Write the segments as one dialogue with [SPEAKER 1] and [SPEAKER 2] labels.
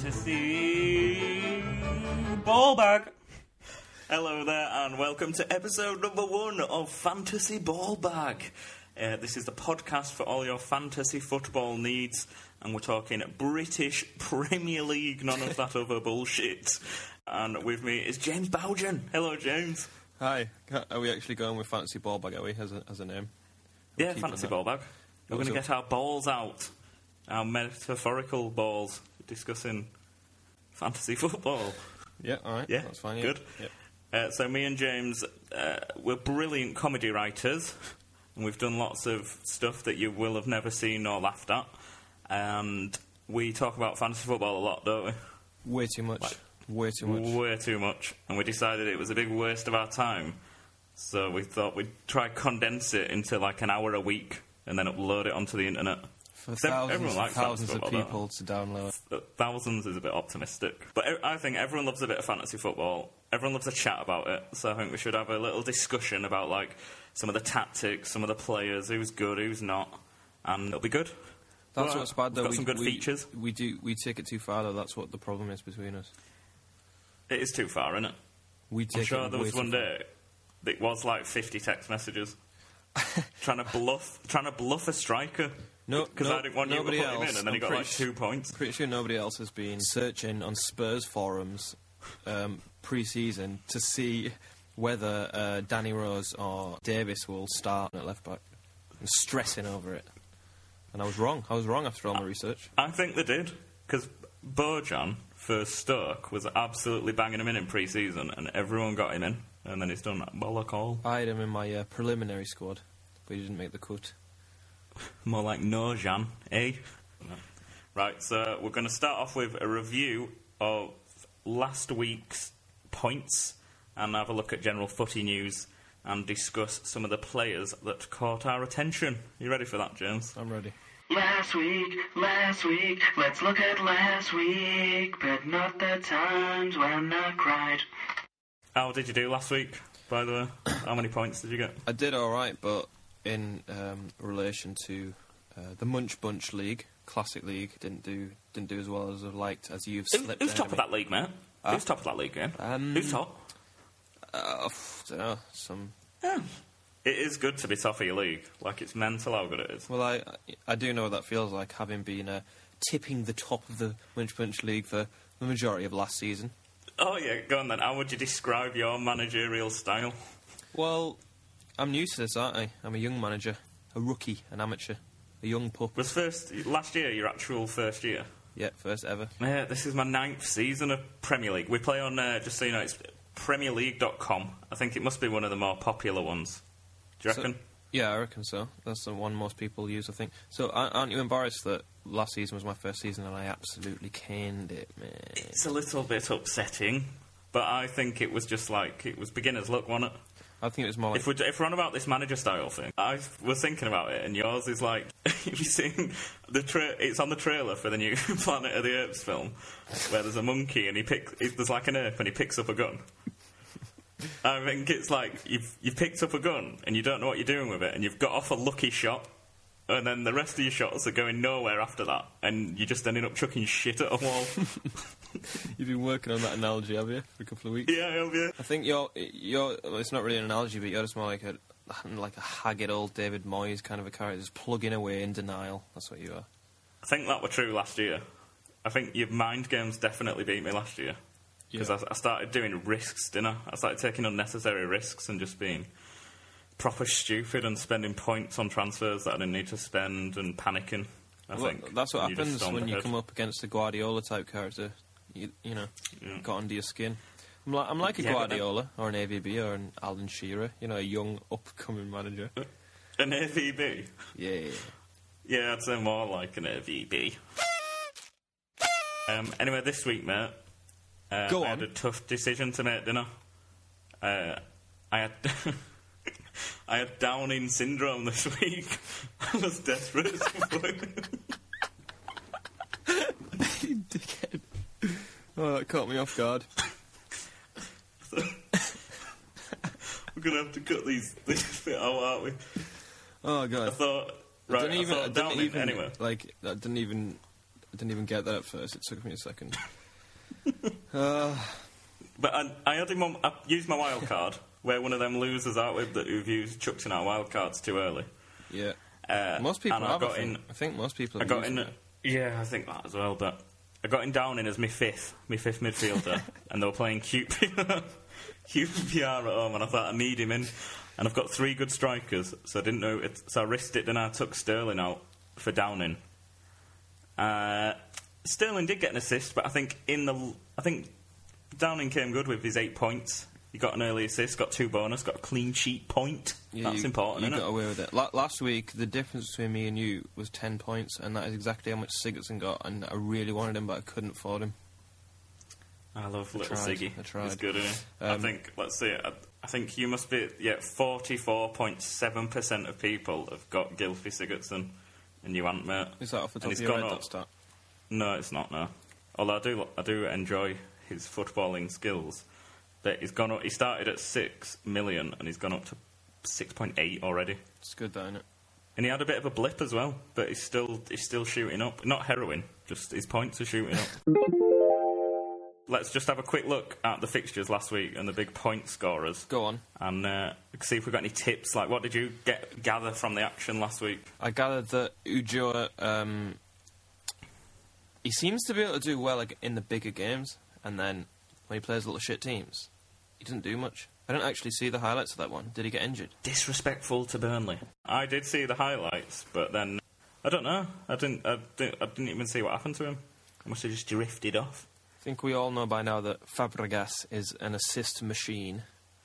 [SPEAKER 1] Fantasy Ball Bag. Hello there, and welcome to episode number one of Fantasy Ball Bag. Uh, this is the podcast for all your fantasy football needs, and we're talking British Premier League, none of that other bullshit. And with me is James Bowden. Hello, James.
[SPEAKER 2] Hi. Are we actually going with fantasy ball bag? Are we as a, as a name?
[SPEAKER 1] Yeah, Fantasy
[SPEAKER 2] that.
[SPEAKER 1] Ball Bag. We're going to get our balls out, our metaphorical balls, discussing fantasy football.
[SPEAKER 2] Yeah, all right.
[SPEAKER 1] Yeah,
[SPEAKER 2] that's fine. Yeah.
[SPEAKER 1] good.
[SPEAKER 2] Yep.
[SPEAKER 1] Uh, so me and James, uh, we're brilliant comedy writers, and we've done lots of stuff that you will have never seen or laughed at. And we talk about fantasy football a lot, don't we?
[SPEAKER 2] Way too much.
[SPEAKER 1] Like-
[SPEAKER 2] Way too much.
[SPEAKER 1] Way too much. And we decided it was a big waste of our time. So we thought we'd try condense it into like an hour a week and then upload it onto the internet.
[SPEAKER 2] For thousands,
[SPEAKER 1] everyone
[SPEAKER 2] and
[SPEAKER 1] likes
[SPEAKER 2] thousands of people to download.
[SPEAKER 1] Thousands is a bit optimistic. But I think everyone loves a bit of fantasy football. Everyone loves a chat about it. So I think we should have a little discussion about like some of the tactics, some of the players, who's good, who's not. And it'll be good.
[SPEAKER 2] That's
[SPEAKER 1] Well,
[SPEAKER 2] what's bad though.
[SPEAKER 1] we've got
[SPEAKER 2] we,
[SPEAKER 1] some good
[SPEAKER 2] we,
[SPEAKER 1] features.
[SPEAKER 2] We do. We take it too far though. That's what the problem is between us.
[SPEAKER 1] It is too far, isn't it?
[SPEAKER 2] We
[SPEAKER 1] I'm sure
[SPEAKER 2] it
[SPEAKER 1] there was one day that was like 50 text messages trying to bluff, trying to bluff a striker.
[SPEAKER 2] No,
[SPEAKER 1] because
[SPEAKER 2] no,
[SPEAKER 1] I didn't want you to put
[SPEAKER 2] nobody
[SPEAKER 1] him in,
[SPEAKER 2] else.
[SPEAKER 1] and then he
[SPEAKER 2] I'm
[SPEAKER 1] got like two points.
[SPEAKER 2] Pretty sure nobody else has been searching on Spurs forums um, pre-season to see whether uh, Danny Rose or Davies will start at left back. And stressing over it. And I was wrong. I was wrong after all my research.
[SPEAKER 1] I think they did because Bojan for Stoke was absolutely banging him in in pre-season, and everyone got him in, and then he's done that bollock all.
[SPEAKER 2] I had him in my uh, preliminary squad, but he didn't make the cut.
[SPEAKER 1] More like no Jan, eh? Right, so we're going to start off with a review of last week's points and have a look at general footy news and discuss some of the players that caught our attention. You ready for that, James?
[SPEAKER 2] I'm ready.
[SPEAKER 3] Last week, last week, let's look at last week, but not the times when I cried.
[SPEAKER 1] How did you do last week, by the way? How many points did you get?
[SPEAKER 2] I did all right, but in um, relation to uh, the Munch Bunch League, Classic League, didn't do didn't do as well as I've liked. As you've
[SPEAKER 1] Who-
[SPEAKER 2] slipped
[SPEAKER 1] who's top
[SPEAKER 2] of
[SPEAKER 1] that league, mate?
[SPEAKER 2] Huh?
[SPEAKER 1] Who's top of that league, man?
[SPEAKER 2] Um,
[SPEAKER 1] who's top?
[SPEAKER 2] Uh, don't know. Some.
[SPEAKER 1] It is good to be top of your league. Like, it's mental how good it is.
[SPEAKER 2] Well, I I do know what that feels like, having been uh, tipping the top of the Munch Bunch League for the majority of last season.
[SPEAKER 1] Oh, yeah, go on then. How would you describe your managerial style?
[SPEAKER 2] Well, I'm new to this, aren't I? I'm a young manager, a rookie, an amateur, a young pup.
[SPEAKER 1] Was first, last year your actual first year?
[SPEAKER 2] Yeah, first ever.
[SPEAKER 1] Yeah, this is my ninth season of Premier League. We play on, uh, just so you know, it's PremierLeague.com. I think it must be one of the more popular ones. Do you
[SPEAKER 2] So-
[SPEAKER 1] reckon?
[SPEAKER 2] Yeah, I reckon so. That's the one most people use, I think. So, aren't you embarrassed that last season was my first season and I absolutely caned it, man?
[SPEAKER 1] it's a little bit upsetting, but I think it was just like, it was beginner's luck, wasn't it?
[SPEAKER 2] I think it was more like
[SPEAKER 1] If we're, if we're on about this manager style thing, I was thinking about it, and yours is like, have you seen the tra- it's on the trailer for the new Planet of the Apes film, where there's a monkey and he picks, there's like an ape and he picks up a gun. I think it's like you've you've picked up a gun and you don't know what you're doing with it, and you've got off a lucky shot, and then the rest of your shots are going nowhere after that, and you're just ending up chucking shit at a wall.
[SPEAKER 2] You've been working on that analogy, have you, for a couple of weeks?
[SPEAKER 1] yeah, I have you?
[SPEAKER 2] I think you're, you're. Well, it's not really an analogy, but you're just more like a, like a haggard old David Moyes kind of a character, just plugging away in denial. That's what you are.
[SPEAKER 1] I think that were true last year. I think your mind games definitely beat me last year. Because
[SPEAKER 2] Yeah.
[SPEAKER 1] I, I started doing risks, didn't I? I started taking unnecessary risks and just being proper stupid and spending points on transfers that I didn't need to spend and panicking. I
[SPEAKER 2] Well,
[SPEAKER 1] think
[SPEAKER 2] that's what
[SPEAKER 1] you
[SPEAKER 2] happens when you come up against a Guardiola type character. You, you know,
[SPEAKER 1] Yeah.
[SPEAKER 2] got under your skin. I'm like, I'm like a
[SPEAKER 1] Yeah,
[SPEAKER 2] Guardiola or an AVB or an Alan Shearer. You know, a young upcoming manager.
[SPEAKER 1] An AVB?
[SPEAKER 2] Yeah.
[SPEAKER 1] Yeah, I'd say more like an AVB. Um, anyway, this week, mate, uh,
[SPEAKER 2] Go
[SPEAKER 1] I had a tough decision to make, didn't I? Uh, I had I had Downing syndrome this week. I was desperate.
[SPEAKER 2] Dickhead. Oh, that caught me off guard.
[SPEAKER 1] We're gonna have to cut these this bit out, aren't we?
[SPEAKER 2] Oh god.
[SPEAKER 1] I thought
[SPEAKER 2] I
[SPEAKER 1] right.
[SPEAKER 2] didn't even, I
[SPEAKER 1] thought Downing
[SPEAKER 2] even
[SPEAKER 1] anyway.
[SPEAKER 2] like. I didn't even. I didn't even get that at first. It took me a second. uh,
[SPEAKER 1] But I, I had him on. I used my wild card, where one of them losers out with that who've used chucked in our wild cards too early.
[SPEAKER 2] yeah.
[SPEAKER 1] Uh,
[SPEAKER 2] Most people have.
[SPEAKER 1] I
[SPEAKER 2] I think.
[SPEAKER 1] in.
[SPEAKER 2] I think most people
[SPEAKER 1] I got in.
[SPEAKER 2] it.
[SPEAKER 1] Yeah, I think that as well. But I got in Downing as my fifth, my fifth midfielder, and they were playing QPR, QPR at home, and I thought I need him in, and I've got three good strikers, so I didn't know it. So I risked it, and I took Sterling out for Downing. Uh, Sterling did get an assist, but I think in the I think Downing came good with his eight points. He got an early assist, got two bonus, got a clean sheet point.
[SPEAKER 2] Yeah,
[SPEAKER 1] That's
[SPEAKER 2] you,
[SPEAKER 1] important,
[SPEAKER 2] You got
[SPEAKER 1] it?
[SPEAKER 2] away with it. La- last week, the difference between me and you was ten points, and that is exactly how much Sigurdsson got. And I really wanted him, but I couldn't afford him.
[SPEAKER 1] I love little
[SPEAKER 2] tried,
[SPEAKER 1] Siggy.
[SPEAKER 2] I tried.
[SPEAKER 1] He's good, isn't he? I
[SPEAKER 2] Um,
[SPEAKER 1] think, let's see, I, I think you must be, yeah, 44.7% of people have got Gylfi Sigurdsson, and you haven't, mate.
[SPEAKER 2] Is that off the
[SPEAKER 1] And
[SPEAKER 2] top of
[SPEAKER 1] he's
[SPEAKER 2] your head? That stat?
[SPEAKER 1] No, it's not, no. Although I do, I do enjoy his footballing skills. But he's gone up, he started at 6 million, and he's gone up to 6.8 already.
[SPEAKER 2] It's good, though, isn't it?
[SPEAKER 1] And he had a bit of a blip as well, but he's still he's still shooting up. Not heroin, just his points are shooting up. Let's just have a quick look at the fixtures last week and the big point scorers,
[SPEAKER 2] Go on.
[SPEAKER 1] and uh, see if we've got any tips. Like, what did you get gather from the action last week?
[SPEAKER 2] I gathered that Ulloa, um, he seems to be able to do well like, in the bigger games, and then when he plays little shit teams, he doesn't do much. I don't actually see the highlights of that one. Did he get injured?
[SPEAKER 1] Disrespectful to Burnley. I did see the highlights, but then I don't know. I didn't. I didn't, I didn't even see what happened to him. I must have just drifted off.
[SPEAKER 2] I think we all know by now that Fabregas is an assist machine.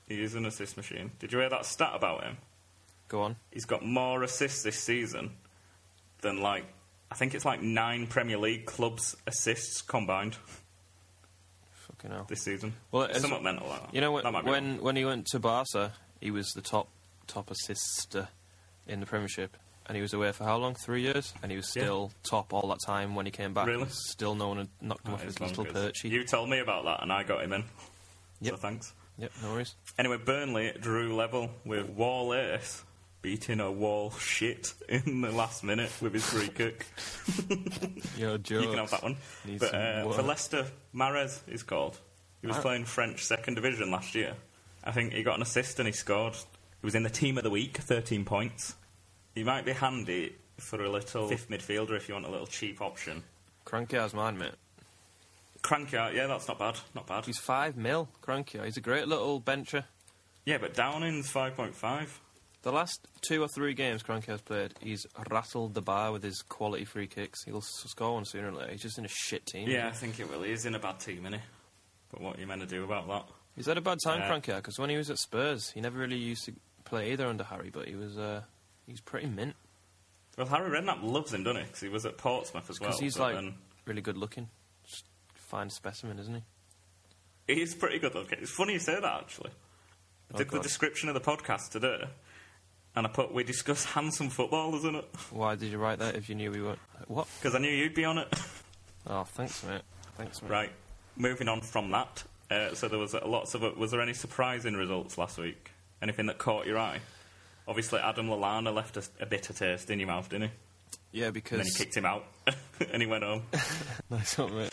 [SPEAKER 1] He is an assist machine. Did you hear that stat about him?
[SPEAKER 2] Go on.
[SPEAKER 1] He's got more assists this season than like I think it's like nine Premier League clubs assists combined
[SPEAKER 2] Fucking hell.
[SPEAKER 1] this season.
[SPEAKER 2] Well,
[SPEAKER 1] It's somewhat mental. That.
[SPEAKER 2] You know
[SPEAKER 1] That
[SPEAKER 2] when when, when he went to Barca, he was the top top assister in the Premiership, and he was away for how long? Three years, and he was
[SPEAKER 1] Yeah.
[SPEAKER 2] still top all that time when he came back.
[SPEAKER 1] Really?
[SPEAKER 2] Still no one had knocked him off his
[SPEAKER 1] is
[SPEAKER 2] little perchy.
[SPEAKER 1] You told me about that, and I got him in.
[SPEAKER 2] Yep.
[SPEAKER 1] So thanks.
[SPEAKER 2] Yep, no worries.
[SPEAKER 1] Anyway, Burnley drew level with Wall Ace beating a wall shit in the last minute with his free kick.
[SPEAKER 2] Yo, Joe.
[SPEAKER 1] You can have that one. But uh, for Leicester, Mahrez is called. He was
[SPEAKER 2] Ah.
[SPEAKER 1] playing French second division last year. I think he got an assist and he scored. He was in the team of the week, 13 points. He might be handy for a little fifth midfielder if you want a little cheap option.
[SPEAKER 2] Cranky as mine, mate.
[SPEAKER 1] Cranky yeah, that's not bad. Not bad.
[SPEAKER 2] He's five mil. Cranky. He's a great little bencher.
[SPEAKER 1] Yeah, but Downing's 5.5.
[SPEAKER 2] The last two or three games Cranky has played, he's rattled the bar with his quality free kicks. He'll score one sooner or later. He's just in a shit team.
[SPEAKER 1] Yeah, I think it will. He is in a bad team, isn't he? But what are you meant to do about that?
[SPEAKER 2] He's had a bad time,
[SPEAKER 1] Yeah.
[SPEAKER 2] Cranky, because when he was at Spurs, he never really used to play either under Harry, but he was uh, he's pretty mint
[SPEAKER 1] Well, Harry Redknapp loves him, doesn't he? Because he was at Portsmouth as well.
[SPEAKER 2] because he's like
[SPEAKER 1] then-
[SPEAKER 2] really good looking. Just fine specimen, isn't he?
[SPEAKER 1] He's pretty good looking. It's funny you say that, actually. I
[SPEAKER 2] Oh,
[SPEAKER 1] did the description of the podcast today, and I put, we discuss handsome footballers in it,
[SPEAKER 2] Why did you write that if you knew we weren't? What?
[SPEAKER 1] because I knew you'd be on it.
[SPEAKER 2] Oh, thanks, mate. Thanks, mate.
[SPEAKER 1] right, moving on from that. Uh, so there was uh, lots of, was there any surprising results last week? Anything that caught your eye? Obviously, Adam Lallana left a, a bitter taste in your mouth, didn't he?
[SPEAKER 2] Yeah,
[SPEAKER 1] And
[SPEAKER 2] because
[SPEAKER 1] then he kicked him out, and he went home.
[SPEAKER 2] nice one, mate.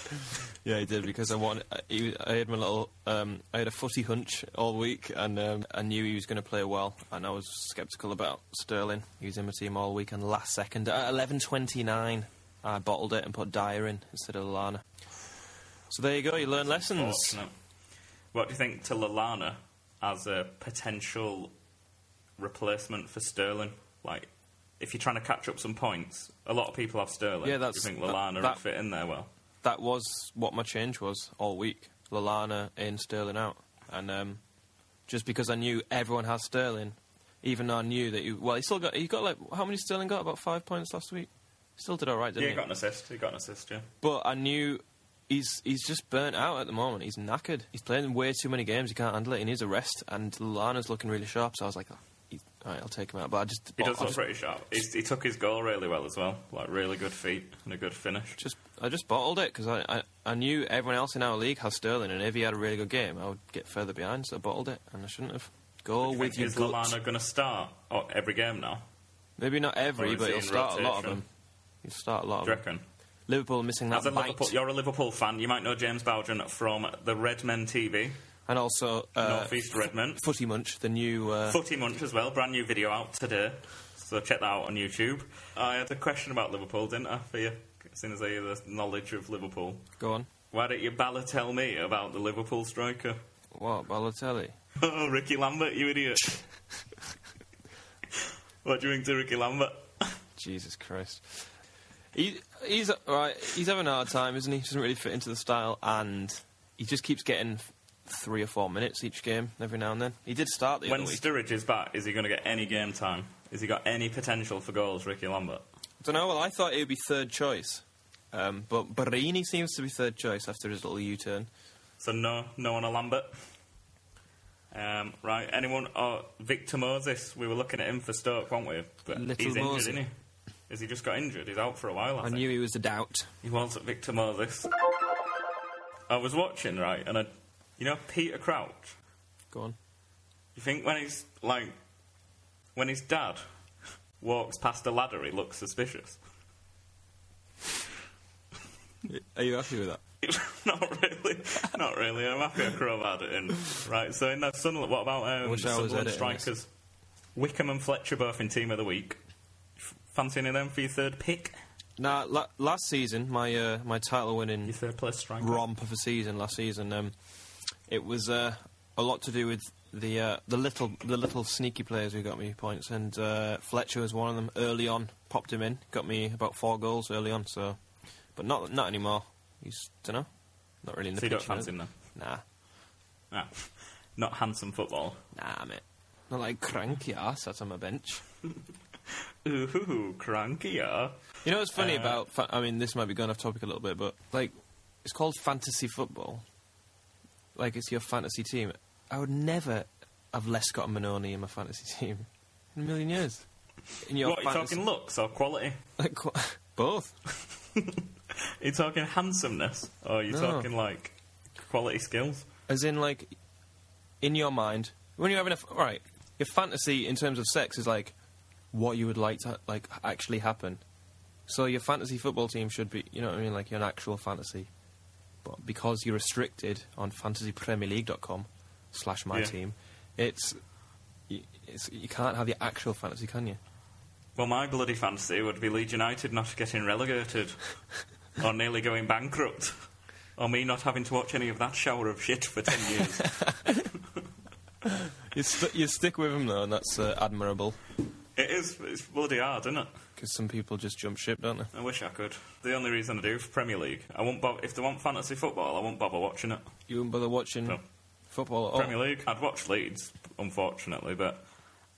[SPEAKER 2] Yeah, he did because I wanted. I, I had my little. Um, I had a footy hunch all week, and um, I knew he was going to play well, and I was sceptical about Sterling. He was in my team all week, and last second at eleven twenty nine, I bottled it and put Dyer in instead of Lana. So there you go. You learn lessons.
[SPEAKER 1] What do you think to Lallana as a potential replacement for Sterling? Like, if you're trying to catch up some points, a lot of people have Sterling.
[SPEAKER 2] Yeah, that's-
[SPEAKER 1] you think
[SPEAKER 2] that- that-
[SPEAKER 1] would fit in there well?
[SPEAKER 2] That was what my change was all week. Lallana in, Sterling out, and um, just because I knew everyone has Sterling, even though I knew that you. Well, he still got. He got like how many Sterling got? About five points last week. Still did all right,
[SPEAKER 1] Yeah,
[SPEAKER 2] didn't
[SPEAKER 1] he got an assist. He got an assist, yeah.
[SPEAKER 2] But I knew he's he's just burnt out at the moment. He's knackered. He's playing way too many games. He can't handle it. He needs a rest. And Lana's looking really sharp. So I was like, oh, right, I'll take him out. But I just,
[SPEAKER 1] He does
[SPEAKER 2] I
[SPEAKER 1] look
[SPEAKER 2] just,
[SPEAKER 1] pretty sharp. He's, he took his goal really well as well. Like, really good feet and a good finish.
[SPEAKER 2] just I just bottled it because I, I I knew everyone else in our league has Sterling, and if he had a really good game, I would get further behind. So I bottled it, and I shouldn't have. Go
[SPEAKER 1] you
[SPEAKER 2] with your
[SPEAKER 1] is
[SPEAKER 2] gut.
[SPEAKER 1] Going to start oh, every game now?
[SPEAKER 2] Maybe not every, but
[SPEAKER 1] he
[SPEAKER 2] he'll start a lot of them. He'll start a lot of
[SPEAKER 1] Do you
[SPEAKER 2] them.
[SPEAKER 1] reckon?
[SPEAKER 2] Liverpool missing that
[SPEAKER 1] As a. Liverpool, you're a Liverpool fan. You might know James Bowden from the Redmen TV,
[SPEAKER 2] and also uh,
[SPEAKER 1] North East Redmen.
[SPEAKER 2] Footy Munch, the new. Uh,
[SPEAKER 1] Footy Munch as well. Brand new video out today. So check that out on YouTube. I had a question about Liverpool, didn't I, for you? As soon as I hear the knowledge of Liverpool.
[SPEAKER 2] go on.
[SPEAKER 1] Why don't you balla tell me about the Liverpool striker?
[SPEAKER 2] What, Balotelli?
[SPEAKER 1] Oh, Rickie Lambert, you idiot. what do you think to Rickie Lambert?
[SPEAKER 2] Jesus Christ. He, he's right. He's having a hard time, isn't he? He doesn't really fit into the style, and he just keeps getting three or four minutes each game every now and then. He did start the
[SPEAKER 1] When
[SPEAKER 2] other week.
[SPEAKER 1] Sturridge is back, is he going to get any game time? Has he got any potential for goals, Rickie Lambert?
[SPEAKER 2] don't know. Well, I thought he would be third choice, um, but Borini seems to be third choice after his little U-turn.
[SPEAKER 1] So no, no one a Lambert. Um, right, anyone? Oh, Victor Moses. We were looking at him for Stoke, weren't we? But
[SPEAKER 2] Little
[SPEAKER 1] he's injured,
[SPEAKER 2] Mosey.
[SPEAKER 1] isn't he? Has he just got injured? He's out for a while. I,
[SPEAKER 2] I
[SPEAKER 1] think.
[SPEAKER 2] knew he was a doubt.
[SPEAKER 1] He was at Victor Moses. I was watching, right, and I, you know, Peter Crouch.
[SPEAKER 2] Go on.
[SPEAKER 1] You think when he's like, when his dad walks past a ladder, he looks suspicious.
[SPEAKER 2] Are you happy with that?
[SPEAKER 1] not really, not really. I'm happy I crowbarred it in. Right, so in that Sunderland, what about um,
[SPEAKER 2] wish
[SPEAKER 1] the
[SPEAKER 2] I
[SPEAKER 1] Sunderland strikers? Wickham and Fletcher both in team of the week. F- Fancy any of them for your third pick?
[SPEAKER 2] Now, la- last season, my uh, my title-winning
[SPEAKER 1] Your third place striker.
[SPEAKER 2] romp of a season last season. Um, it was uh, a lot to do with the uh, the little the little sneaky players who got me points, and uh, Fletcher was one of them. Early on, popped him in, got me about four goals early on. So, but not not anymore. He's don't know, not really in the
[SPEAKER 1] So you don't fancy him then?
[SPEAKER 2] Nah,
[SPEAKER 1] Nah. Not handsome football.
[SPEAKER 2] nah, mate. Not like cranky ass sat on my bench.
[SPEAKER 1] Ooh, cranky, yeah.
[SPEAKER 2] You know what's funny
[SPEAKER 1] Uh,
[SPEAKER 2] about? Fa- I mean, this might be going off topic a little bit, but like, it's called fantasy football. Like, it's your fantasy team. I would never have Lescott and Manoni in my fantasy team in a million years. In your
[SPEAKER 1] What, are you
[SPEAKER 2] fantasy,
[SPEAKER 1] talking looks or quality?
[SPEAKER 2] like, qu- both.
[SPEAKER 1] Are you talking handsomeness? Or are you
[SPEAKER 2] No.
[SPEAKER 1] talking, like, quality skills?
[SPEAKER 2] As in, like, in your mind, when you're having a f- right, your fantasy in terms of sex is like what you would like to like actually happen. So your fantasy football team should be, you know what I mean, like an actual fantasy. But because you're restricted on fantasypremierleague.com slash my
[SPEAKER 1] Yeah.
[SPEAKER 2] team, it's, it's you can't have your actual fantasy, can you?
[SPEAKER 1] Well, my bloody fantasy would be Leeds United not getting relegated. or nearly going bankrupt. Or me not having to watch any of that shower of shit for ten years.
[SPEAKER 2] You, st- you stick with them though, and that's uh, admirable.
[SPEAKER 1] it is, it's bloody hard, isn't it?
[SPEAKER 2] Because some people just jump ship, don't they?
[SPEAKER 1] I wish I could. The only reason I do for Premier League, I won't bother, if they want fantasy football, I won't bother watching it.
[SPEAKER 2] You wouldn't bother watching
[SPEAKER 1] No.
[SPEAKER 2] football at all.
[SPEAKER 1] Premier League, I'd watch Leeds, unfortunately, but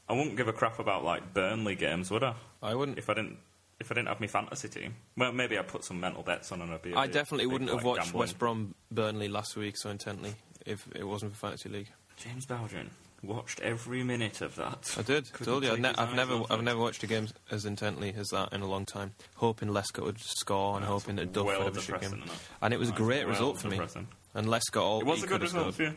[SPEAKER 1] I wouldn't give a crap about like Burnley games, would I?
[SPEAKER 2] I wouldn't.
[SPEAKER 1] If I didn't, if I didn't have my fantasy team, well, maybe I'd put some mental bets on and I'd be.
[SPEAKER 2] I definitely
[SPEAKER 1] big,
[SPEAKER 2] wouldn't have
[SPEAKER 1] like,
[SPEAKER 2] watched
[SPEAKER 1] gambling.
[SPEAKER 2] West Brom Burnley last week so intently if it wasn't for fantasy league.
[SPEAKER 1] James Bowden watched every minute of that.
[SPEAKER 2] I did.
[SPEAKER 1] Couldn't
[SPEAKER 2] Told you. I've, ne- I've never, I've never watched a game as intently as that in a long time. Hoping Lescott would score and
[SPEAKER 1] That's
[SPEAKER 2] hoping that Duff
[SPEAKER 1] well
[SPEAKER 2] would have a game. And it was a great
[SPEAKER 1] well
[SPEAKER 2] result for me. And Lescott, all
[SPEAKER 1] It was a good result for you.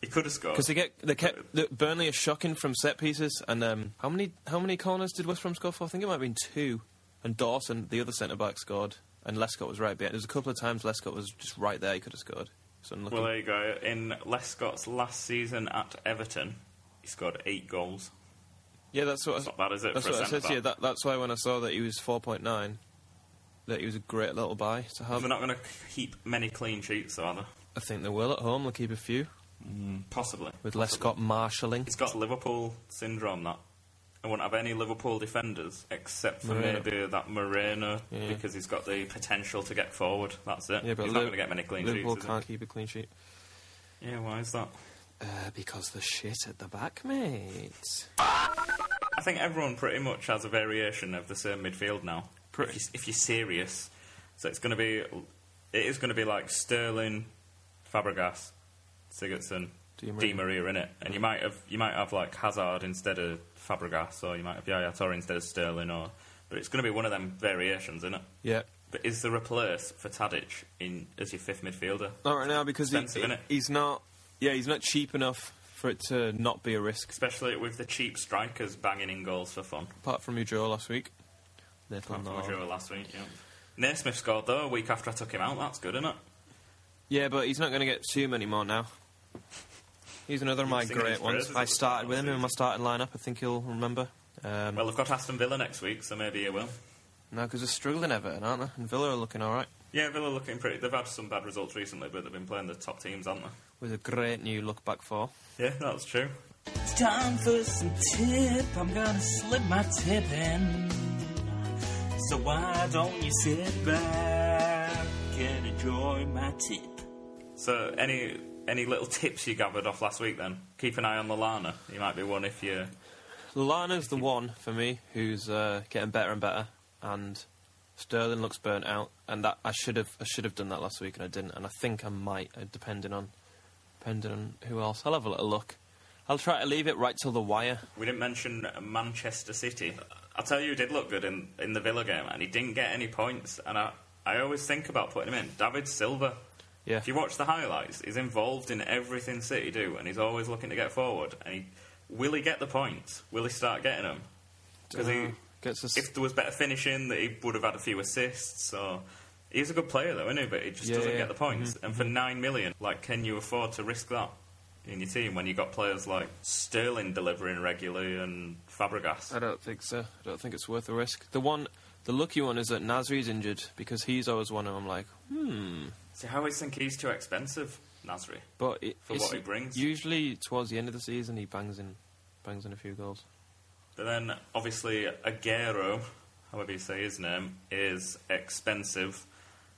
[SPEAKER 1] He could have scored.
[SPEAKER 2] Because they get they kept the, Burnley are shocking from set pieces, and um, how many how many corners did West Brom score for? I think it might have been two. And Dawson, the other centre back, scored, and Lescott was right behind. was a couple of times Lescott was just right there. He could have scored. So unlucky.
[SPEAKER 1] Well, there you go. In Lescott's last season at Everton, he scored eight goals.
[SPEAKER 2] yeah, that's what.
[SPEAKER 1] It's
[SPEAKER 2] I,
[SPEAKER 1] not bad, is it?
[SPEAKER 2] That's
[SPEAKER 1] for a
[SPEAKER 2] what I said to
[SPEAKER 1] centre-back?
[SPEAKER 2] That, that's why when I saw that he was 4.9, that he was a great little buy to have.
[SPEAKER 1] They're not going to keep many clean sheets, are they?
[SPEAKER 2] I think they will at home. They'll keep a few mm,
[SPEAKER 1] Possibly.
[SPEAKER 2] with. Lescott marshalling.
[SPEAKER 1] He's got Liverpool syndrome. That I won't have any Liverpool defenders except for
[SPEAKER 2] Moreno.
[SPEAKER 1] maybe that Moreno
[SPEAKER 2] Yeah.
[SPEAKER 1] because he's got the potential to get forward. That's it.
[SPEAKER 2] Yeah, but
[SPEAKER 1] he's not going to get many clean
[SPEAKER 2] Liverpool
[SPEAKER 1] sheets. is
[SPEAKER 2] can't keep a clean sheet?
[SPEAKER 1] Yeah, why is that?
[SPEAKER 2] uh, because the shit at the back, mate.
[SPEAKER 1] I think everyone pretty much has a variation of the same midfield now.
[SPEAKER 2] Pretty.
[SPEAKER 1] If, you, if you're serious, so it's going to be, it is going to be like Sterling, Fabregas, Sigurdsson,
[SPEAKER 2] Di
[SPEAKER 1] Di
[SPEAKER 2] Maria.
[SPEAKER 1] Maria in it, and you might have you might have like Hazard instead of Fabregas, or you might have Yaya Touré instead of Sterling, or but it's going to be one of them variations, isn't it?
[SPEAKER 2] Yeah.
[SPEAKER 1] But is there a place for Tadic in as your fifth midfielder?
[SPEAKER 2] Not right now because he,
[SPEAKER 1] Expensive, innit?
[SPEAKER 2] he's not. Yeah, he's not cheap enough for it to not be a risk.
[SPEAKER 1] Especially with the cheap strikers banging in goals for fun.
[SPEAKER 2] Apart from Ulloa last week. Little
[SPEAKER 1] Apart from
[SPEAKER 2] knob.
[SPEAKER 1] Joe last week, yeah. Naismith scored though a week after I took him out. That's good, isn't it?
[SPEAKER 2] Yeah, but he's not going to get too many more now. He's another of my great ones. I started with him in my starting lineup. I think you'll remember. Um,
[SPEAKER 1] Well, they've got Aston Villa next week, so maybe he will.
[SPEAKER 2] no, because they're struggling Everton, aren't they? And Villa are looking all right
[SPEAKER 1] Yeah, Villa looking pretty. They've had some bad results recently, but they've been playing the top teams, haven't they?
[SPEAKER 2] with a great new look back four.
[SPEAKER 1] Yeah, that's true.
[SPEAKER 4] It's time for some tip. I'm gonna slip my tip in. So why don't you sit back and enjoy my tip?
[SPEAKER 1] So, any any little tips you gathered off last week? Then keep an eye on Lallana. He might be one if you.
[SPEAKER 2] Lallana's the one for me who's uh, getting better and better, and Sterling looks burnt out. And that I should have I should have done that last week and I didn't. And I think I might, uh, depending on depending on who else. I'll have a little look. I'll try to leave it right till the wire.
[SPEAKER 1] We didn't mention Manchester City. I'll tell you, he did look good in, in the Villa game, and he didn't get any points. And I, I always think about putting him in. David Silva.
[SPEAKER 2] Yeah,
[SPEAKER 1] If you watch the highlights, he's involved in everything City do, and he's always looking to get forward. And he, will he get the points? Will he start getting them? Because he,
[SPEAKER 2] gets us.
[SPEAKER 1] if there was better finishing, that he would have had a few assists. Or he's a good player though, isn't he? But he just
[SPEAKER 2] Yeah,
[SPEAKER 1] doesn't
[SPEAKER 2] yeah.
[SPEAKER 1] get the points. And for nine million, like, can you afford to risk that in your team when you got players like Sterling delivering regularly and Fabregas?
[SPEAKER 2] I don't think so. I don't think it's worth the risk. The one, the lucky one is that Nasri's injured because he's always one who I'm like, hmm.
[SPEAKER 1] See, I always think he's too expensive, Nasri.
[SPEAKER 2] But it,
[SPEAKER 1] For what he brings.
[SPEAKER 2] usually towards the end of the season he bangs in, bangs in a few goals.
[SPEAKER 1] But then, obviously, Aguero, however you say his name, is expensive.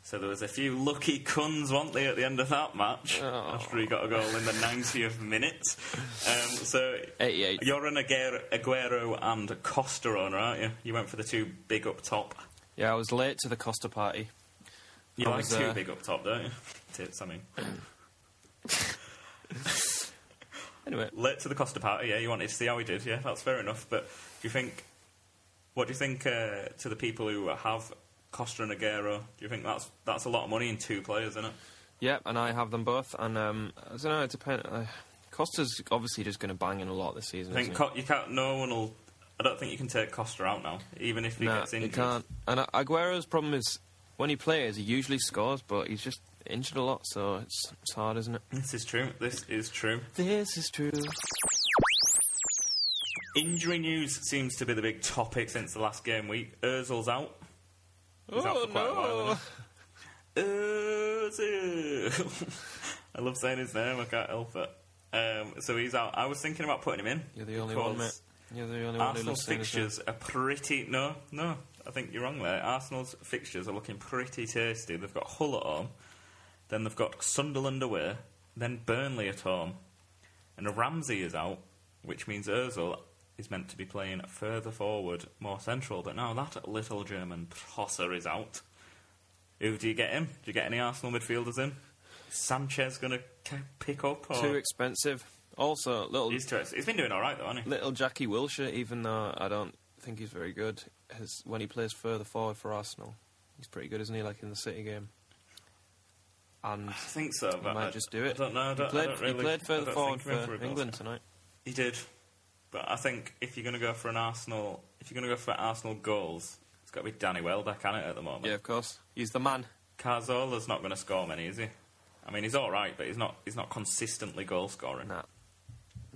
[SPEAKER 1] So there was a few lucky cuns, weren't they, at the end of that match
[SPEAKER 2] Oh.
[SPEAKER 1] after he got a goal in the 90th minute. Um, so
[SPEAKER 2] 88.
[SPEAKER 1] you're an Aguero, Aguero and Costa owner, aren't you? You went for the two big up top.
[SPEAKER 2] Yeah, I was late to the Costa party.
[SPEAKER 1] You
[SPEAKER 2] I
[SPEAKER 1] like
[SPEAKER 2] was,
[SPEAKER 1] two
[SPEAKER 2] uh,
[SPEAKER 1] big up top, don't you? Tits, I mean.
[SPEAKER 2] Anyway,
[SPEAKER 1] Late to the Costa party, yeah. You wanted to see how he did, yeah. That's fair enough. But do you think? What do you think uh, to the people who have Costa and Aguero? Do you think that's that's a lot of money in two players, isn't it?
[SPEAKER 2] yeah, and I have them both, and um, I don't know. It depends. Uh, Costa's obviously just going to bang in a lot this season.
[SPEAKER 1] I think Co- you can't. No one will. I don't think you can take Costa out now, even if he?
[SPEAKER 2] Nah,
[SPEAKER 1] gets
[SPEAKER 2] you can't. And Aguero's problem is when he plays, he usually scores, but he's just injured a lot, so it's it's hard, isn't it?
[SPEAKER 1] This is true. This is true.
[SPEAKER 2] This is true.
[SPEAKER 1] Injury news seems to be the big topic since the last game week. Özil's out. He's out
[SPEAKER 2] Oh
[SPEAKER 1] for quite a while,
[SPEAKER 2] no!
[SPEAKER 1] Özil. I love saying his name. I can't help it. Um, so he's out. I was thinking about putting him in.
[SPEAKER 2] You're the only one, mate. You're the only one who his name.
[SPEAKER 1] fixtures are pretty. No, no. I think you're wrong there. Arsenal's fixtures are looking pretty tasty. They've got Hull at home, then they've got Sunderland away, then Burnley at home, and Ramsey is out, which means Özil is meant to be playing further forward, more central. But now that little German tosser is out. Who do you get in? Do you get any Arsenal midfielders in? Sanchez going to pick up? Or?
[SPEAKER 2] Too expensive. Also, little
[SPEAKER 1] He's, too, he's been doing all right though, hasn't he?
[SPEAKER 2] little Jackie Wilshere, even though I don't think he's very good, has when he plays further forward for Arsenal, he's pretty good, isn't he? Like in the City game. And
[SPEAKER 1] I think so,
[SPEAKER 2] he
[SPEAKER 1] but
[SPEAKER 2] might
[SPEAKER 1] I,
[SPEAKER 2] just do it.
[SPEAKER 1] I don't know. I
[SPEAKER 2] he
[SPEAKER 1] don't,
[SPEAKER 2] played,
[SPEAKER 1] I don't really,
[SPEAKER 2] he played further forward
[SPEAKER 1] think of him
[SPEAKER 2] for England tonight.
[SPEAKER 1] He did, but I think if you're going to go for an Arsenal, if you're going to go for Arsenal goals, it's got to be Danny Welbeck, can it, at the moment?
[SPEAKER 2] Yeah, of course. He's the man.
[SPEAKER 1] Cazorla's not going to score many, is he? I mean, he's all right, but he's not. He's not consistently goal scoring.
[SPEAKER 2] Nah.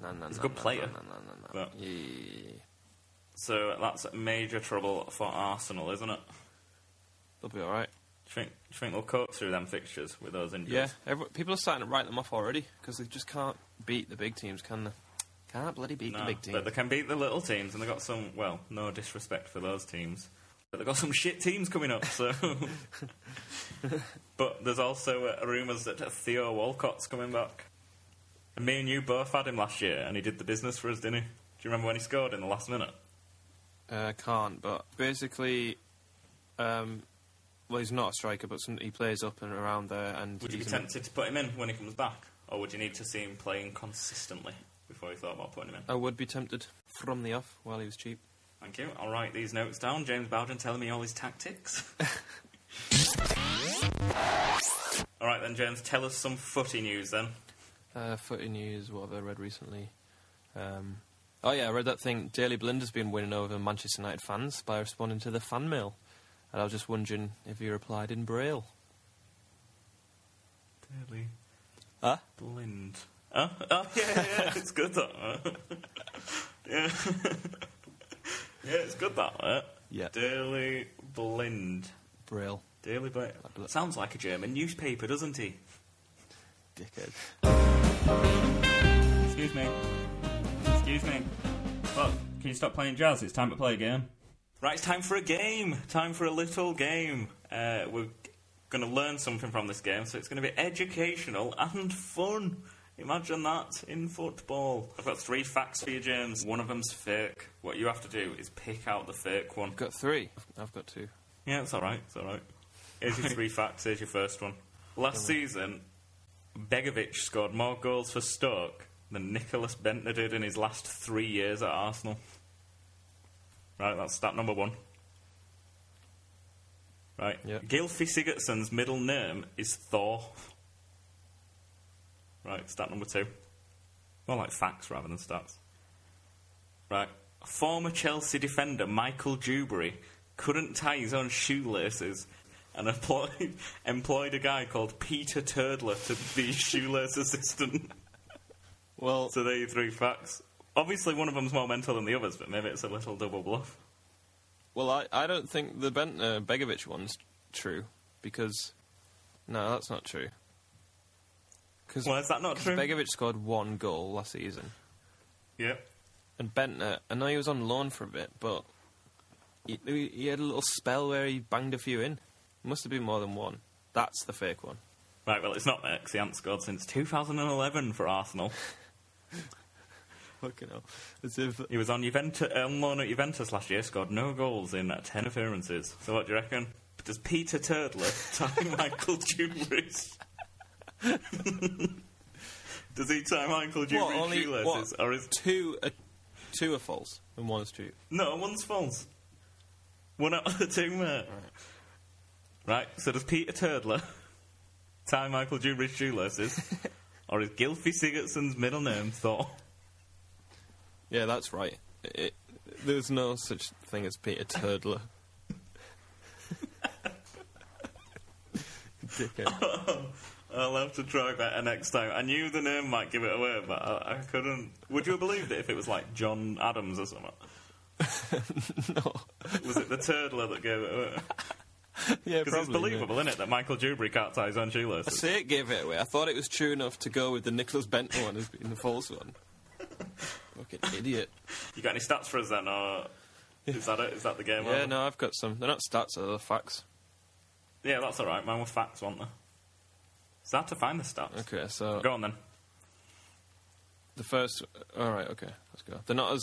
[SPEAKER 2] Nah, nah,
[SPEAKER 1] He's a good player,
[SPEAKER 2] Nah, nah, nah, nah, nah.
[SPEAKER 1] but-
[SPEAKER 2] Yeah.
[SPEAKER 1] So that's major trouble for Arsenal, isn't it?
[SPEAKER 2] They'll be alright.
[SPEAKER 1] Do you think? Do you think they'll cope through them fixtures with those injuries?
[SPEAKER 2] Yeah, every, people are starting to write them off already because they just can't beat the big teams, can they? Can't bloody beat
[SPEAKER 1] No,
[SPEAKER 2] the big teams.
[SPEAKER 1] but they can beat the little teams, and they've got some. Well, no disrespect for those teams, but they've got some shit teams coming up. So, but there's also uh, rumours that Theo Walcott's coming back. And me and you both had him last year, and he did the business for us, didn't he? Do you remember when he scored in the last minute?
[SPEAKER 2] Uh, can't, but basically, um, well, he's not a striker, but some, he plays up and around there. And
[SPEAKER 1] Would you be tempted to put him in when he comes back, or would you need to see him playing consistently before you thought about putting him in?
[SPEAKER 2] I would be tempted from the off while he was cheap.
[SPEAKER 1] Thank you. I'll write these notes down. James Bowden telling me all his tactics. all right then, James. Tell us some footy news then.
[SPEAKER 2] Uh, footy news, what have I read recently? Um, oh yeah, I read that thing. Daley Blinder's been winning over Manchester United fans by responding to the fan mail. And I was just wondering if he replied in Braille.
[SPEAKER 1] Daily
[SPEAKER 2] Huh?
[SPEAKER 1] blind. Oh, oh yeah, yeah, it's good that. yeah, yeah, it's good that. Uh.
[SPEAKER 2] Yeah.
[SPEAKER 1] Daily blind.
[SPEAKER 2] Braille.
[SPEAKER 1] Daily blind.
[SPEAKER 2] bl-
[SPEAKER 1] Sounds like a German newspaper, doesn't he?
[SPEAKER 2] Dickhead.
[SPEAKER 4] Excuse me. Excuse me. Look, can you stop playing jazz? It's time to play a game.
[SPEAKER 1] Right, it's time for a game. Time for a little game. Uh, we're going to learn something from this game, so it's going to be educational and fun. Imagine that in football. I've got three facts for you, James. One of them's fake. What you have to do is pick out the fake one.
[SPEAKER 2] I've got three. I've got two.
[SPEAKER 1] Yeah, it's alright, it's alright. Here's your three facts, here's your first one. Last season, Begovic scored more goals for Stoke than Nicklas Bendtner did in his last three years at Arsenal. Right, that's stat number one. Right.
[SPEAKER 2] Yep.
[SPEAKER 1] Gylfi Sigurdsson's middle name is Thor. Right, stat number two. More like facts rather than stats. Right. Former Chelsea defender Michael Duberry couldn't tie his own shoelaces and employed, employed a guy called Peter Turdler to be his shoelace assistant.
[SPEAKER 2] Well,
[SPEAKER 1] So there are three facts. Obviously, one of them's more mental than the others, but maybe it's a little double bluff.
[SPEAKER 2] well, I, I don't think the ben, uh, Begovic one's true because no, that's not true. Because
[SPEAKER 1] Why is that not true?
[SPEAKER 2] Begovic scored one goal last season,
[SPEAKER 1] Yep.
[SPEAKER 2] and Bendtner. I know he was on loan for a bit, but he, he had a little spell where he banged a few in. Must have been more than one. That's the fake one.
[SPEAKER 1] Right, well, it's not there 'cause he hasn't scored since 2011 for Arsenal.
[SPEAKER 2] Fucking hell. As if
[SPEAKER 1] He was on, Juventus, on loan at Juventus last year, scored no goals in uh, 10 appearances. So what do you reckon? Does Peter Turdler tie Michael Duberry's... Does he tie Michael
[SPEAKER 2] only
[SPEAKER 1] shoelaces?
[SPEAKER 2] what,
[SPEAKER 1] Or is...
[SPEAKER 2] two are, two are false and one is true.
[SPEAKER 1] No, one's false. One out of the two, mate. Right, so does Peter Turdler tie Michael Duberry's shoelaces? Or is Gylfi Sigurdsson's middle name Thor?
[SPEAKER 2] Yeah, that's right. It, there's no such thing as Peter Turdler. Dickhead.
[SPEAKER 1] I'll have to try better next time. I knew the name might give it away, but I, I couldn't. Would you have believed it if it was like John Adams or something?
[SPEAKER 2] no.
[SPEAKER 1] Was it the Turdler that gave it away?
[SPEAKER 2] Yeah,
[SPEAKER 1] Because it's
[SPEAKER 2] probably.
[SPEAKER 1] believable, isn't it, that Michael Duberry can't tie his own shoelaces?
[SPEAKER 2] I
[SPEAKER 1] shoelaces?
[SPEAKER 2] say it gave it away. I thought it was true enough to go with the Nicklas Bendtner one as being the false one. Fucking idiot.
[SPEAKER 1] You got any stats for us then, or is that it? Is that the game?
[SPEAKER 2] Yeah,
[SPEAKER 1] over?
[SPEAKER 2] no, I've got some. They're not stats, they're facts.
[SPEAKER 1] Yeah, that's all right. Mine were facts, weren't they? It's hard to find the stats.
[SPEAKER 2] Okay, so
[SPEAKER 1] Go on then.
[SPEAKER 2] the first. All right, okay, let's go. They're not as.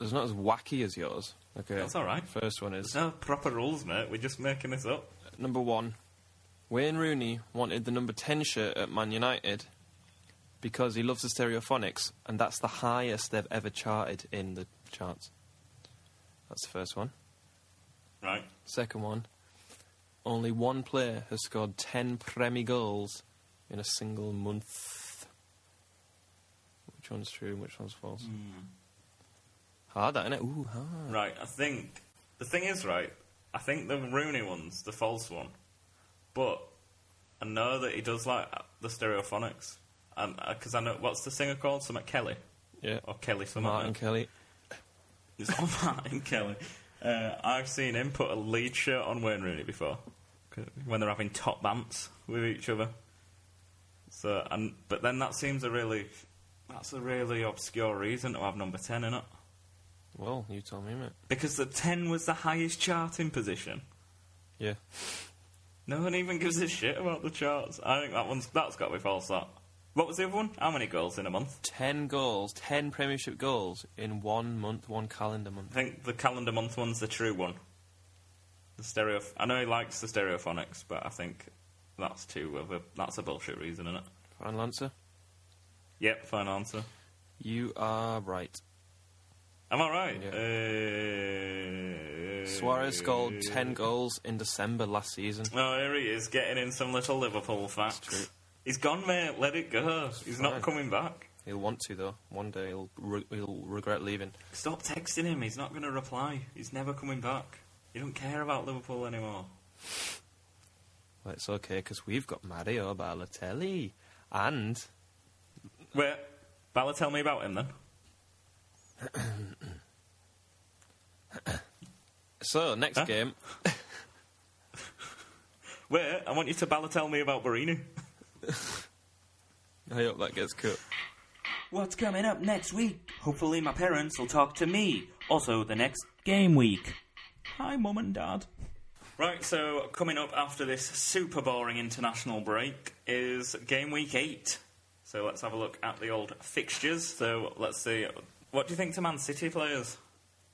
[SPEAKER 2] They're not as wacky as yours. Okay,
[SPEAKER 1] That's all right.
[SPEAKER 2] First one is
[SPEAKER 1] There's no proper rules, mate. We're just making this up.
[SPEAKER 2] number one. Wayne Rooney wanted the number ten shirt at Man United because he loves the Stereophonics, and that's the highest they've ever charted in the charts. That's the first one.
[SPEAKER 1] Right.
[SPEAKER 2] Second one. Only one player has scored 10 Premier goals in a single month. Which one's true and which one's false? Hmm. Hard, that, innit? Ooh, hard.
[SPEAKER 1] Right, I think the thing is right. I think the Rooney one's the false one, but I know that he does like the stereophonics, and because I know what's the singer called? Something Kelly
[SPEAKER 2] Yeah.
[SPEAKER 1] or Kelly something.
[SPEAKER 2] Martin Kelly.
[SPEAKER 1] It's not Martin Kelly. Uh, I've seen him put a lead shirt on Wayne Rooney before when they're having top bants with each other. So, and but then that seems a really that's a really obscure reason to have number ten in it.
[SPEAKER 2] Well, you told me, mate.
[SPEAKER 1] Because the 10 was the highest charting position.
[SPEAKER 2] Yeah.
[SPEAKER 1] No one even gives a shit about the charts. I think that one's that's got to be false. That. What was the other one? How many goals in a month?
[SPEAKER 2] 10 goals, 10 Premiership goals in one month, one calendar month.
[SPEAKER 1] I think the calendar month one's the true one. The stereo. I know he likes the stereophonics, but I think that's too of a that's a bullshit reason, isn't it?
[SPEAKER 2] Final answer?
[SPEAKER 1] Yep, fine answer.
[SPEAKER 2] You are right.
[SPEAKER 1] Am I right?
[SPEAKER 2] Yeah.
[SPEAKER 1] Uh,
[SPEAKER 2] Suarez scored 10 goals in December last season.
[SPEAKER 1] Oh, here he is, getting in some little Liverpool facts. He's gone, mate. Let it go. He's not coming back.
[SPEAKER 2] He'll want to, though. One day he'll, re- he'll regret leaving.
[SPEAKER 1] Stop texting him. He's not going to reply. He's never coming back. You don't care about Liverpool anymore.
[SPEAKER 2] Well, it's okay because we've got Mario Balotelli and
[SPEAKER 1] Wait, Bala, tell me about him then.
[SPEAKER 2] so next
[SPEAKER 1] Huh?
[SPEAKER 2] game.
[SPEAKER 1] Wait, I want you to Bala tell me about Borini.
[SPEAKER 2] I hope that gets cut.
[SPEAKER 4] What's coming up next week? Hopefully, my parents will talk to me. Also, the next game week. Hi, mum and dad.
[SPEAKER 1] Right, so coming up after this super boring international break is game week eight. So let's have a look at the old fixtures. So let's see. What do you think to Man City players?